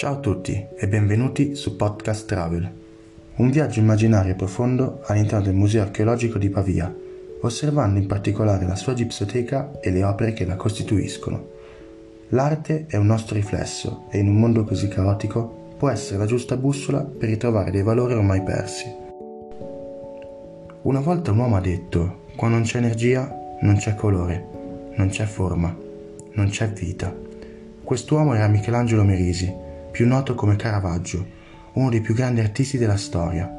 Ciao a tutti e benvenuti su Podcast Travel, un viaggio immaginario e profondo all'interno del Museo archeologico di Pavia, osservando in particolare la sua gipsoteca e le opere che la costituiscono. L'arte è un nostro riflesso e in un mondo così caotico può essere la giusta bussola per ritrovare dei valori ormai persi. Una volta un uomo ha detto, quando non c'è energia non c'è colore, non c'è forma, non c'è vita. Quest'uomo era Michelangelo Merisi, più noto come Caravaggio, uno dei più grandi artisti della storia.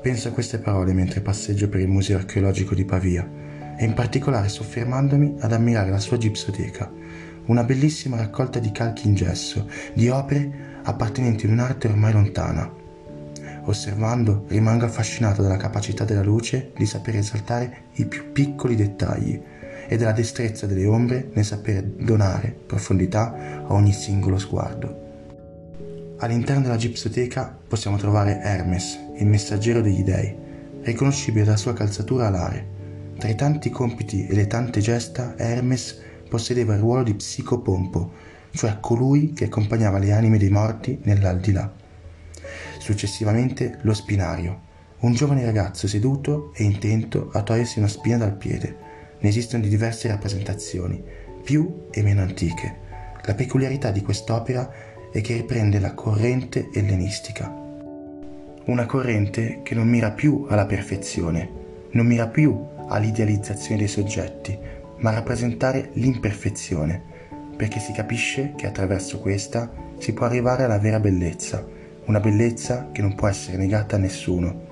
Penso a queste parole mentre passeggio per il Museo archeologico di Pavia e in particolare soffermandomi ad ammirare la sua gipsoteca, una bellissima raccolta di calchi in gesso, di opere appartenenti ad un'arte ormai lontana. Osservando rimango affascinato dalla capacità della luce di sapere esaltare i più piccoli dettagli e della destrezza delle ombre nel sapere donare profondità a ogni singolo sguardo. All'interno della gipsoteca possiamo trovare Hermes, il messaggero degli dei, riconoscibile dalla sua calzatura alare. Tra i tanti compiti e le tante gesta, Hermes possedeva il ruolo di psicopompo, cioè colui che accompagnava le anime dei morti nell'aldilà. Successivamente lo spinario, un giovane ragazzo seduto e intento a togliersi una spina dal piede. Ne esistono di diverse rappresentazioni, più e meno antiche. La peculiarità di quest'opera e che riprende la corrente ellenistica. Una corrente che non mira più alla perfezione, non mira più all'idealizzazione dei soggetti, ma a rappresentare l'imperfezione, perché si capisce che attraverso questa si può arrivare alla vera bellezza, una bellezza che non può essere negata a nessuno.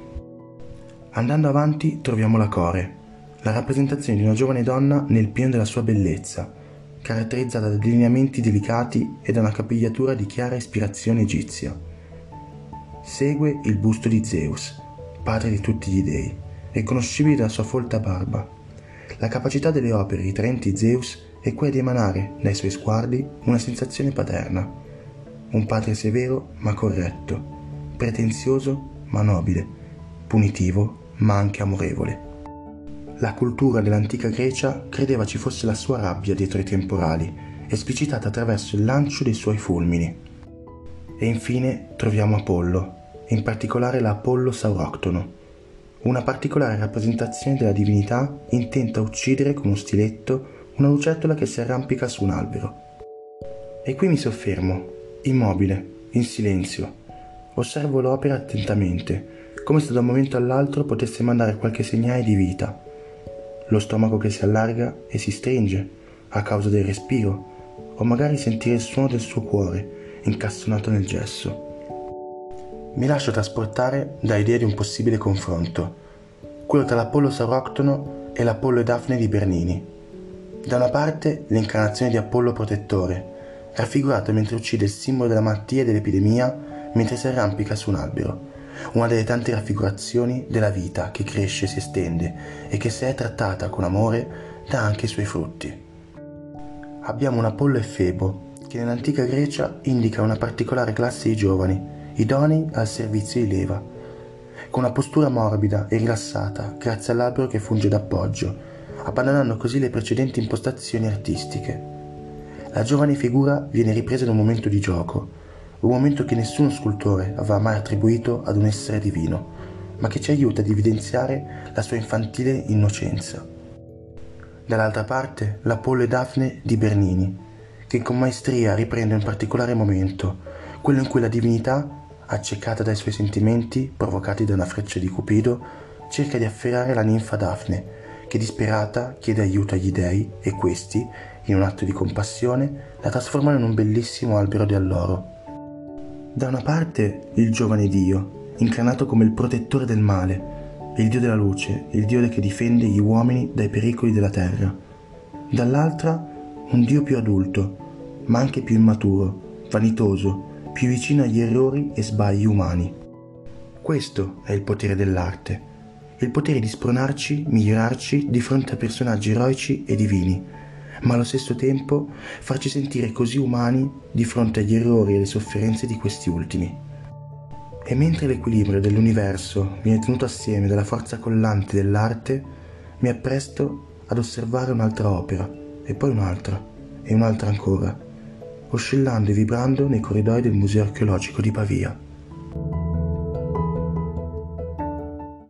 Andando avanti troviamo la core, la rappresentazione di una giovane donna nel pieno della sua bellezza, caratterizzata da delineamenti delicati e da una capigliatura di chiara ispirazione egizia. Segue il busto di Zeus, padre di tutti gli dei, riconoscibile dalla sua folta barba. La capacità delle opere ritraenti Zeus è quella di emanare dai suoi sguardi una sensazione paterna. Un padre severo ma corretto, pretenzioso ma nobile, punitivo ma anche amorevole. La cultura dell'antica Grecia credeva ci fosse la sua rabbia dietro i temporali, esplicitata attraverso il lancio dei suoi fulmini. E infine troviamo Apollo, in particolare l'Apollo Sauroctono, una particolare rappresentazione della divinità intenta a uccidere con uno stiletto una lucertola che si arrampica su un albero. E qui mi soffermo, immobile, in silenzio. Osservo l'opera attentamente, come se da un momento all'altro potesse mandare qualche segnale di vita lo stomaco che si allarga e si stringe a causa del respiro, o magari sentire il suono del suo cuore incastonato nel gesso. Mi lascio trasportare da idee di un possibile confronto, quello tra l'Apollo Sauroctono e l'Apollo e Daphne di Bernini. Da una parte l'incarnazione di Apollo protettore, raffigurato mentre uccide il simbolo della malattia e dell'epidemia mentre si arrampica su un albero, una delle tante raffigurazioni della vita che cresce e si estende e che se è trattata con amore dà anche i suoi frutti. Abbiamo un Apollo e Febo che nell'antica Grecia indica una particolare classe di giovani, idonei al servizio di leva, con una postura morbida e rilassata grazie all'albero che funge d'appoggio, abbandonando così le precedenti impostazioni artistiche. La giovane figura viene ripresa in un momento di gioco, un momento che nessuno scultore aveva mai attribuito ad un essere divino, ma che ci aiuta ad evidenziare la sua infantile innocenza. Dall'altra parte l'Apollo e Daphne di Bernini, che con maestria riprende un particolare momento, quello in cui la divinità, accecata dai suoi sentimenti provocati da una freccia di Cupido, cerca di afferrare la ninfa Daphne, che disperata chiede aiuto agli dei e questi, in un atto di compassione, la trasformano in un bellissimo albero di alloro da una parte il giovane Dio, incarnato come il protettore del male, il Dio della luce, il Dio che difende gli uomini dai pericoli della terra. Dall'altra un Dio più adulto, ma anche più immaturo, vanitoso, più vicino agli errori e sbagli umani. Questo è il potere dell'arte, il potere di spronarci, migliorarci di fronte a personaggi eroici e divini ma allo stesso tempo farci sentire così umani di fronte agli errori e alle sofferenze di questi ultimi. E mentre l'equilibrio dell'universo viene tenuto assieme dalla forza collante dell'arte, mi appresto ad osservare un'altra opera, e poi un'altra, e un'altra ancora. oscillando e vibrando nei corridoi del Museo archeologico di Pavia.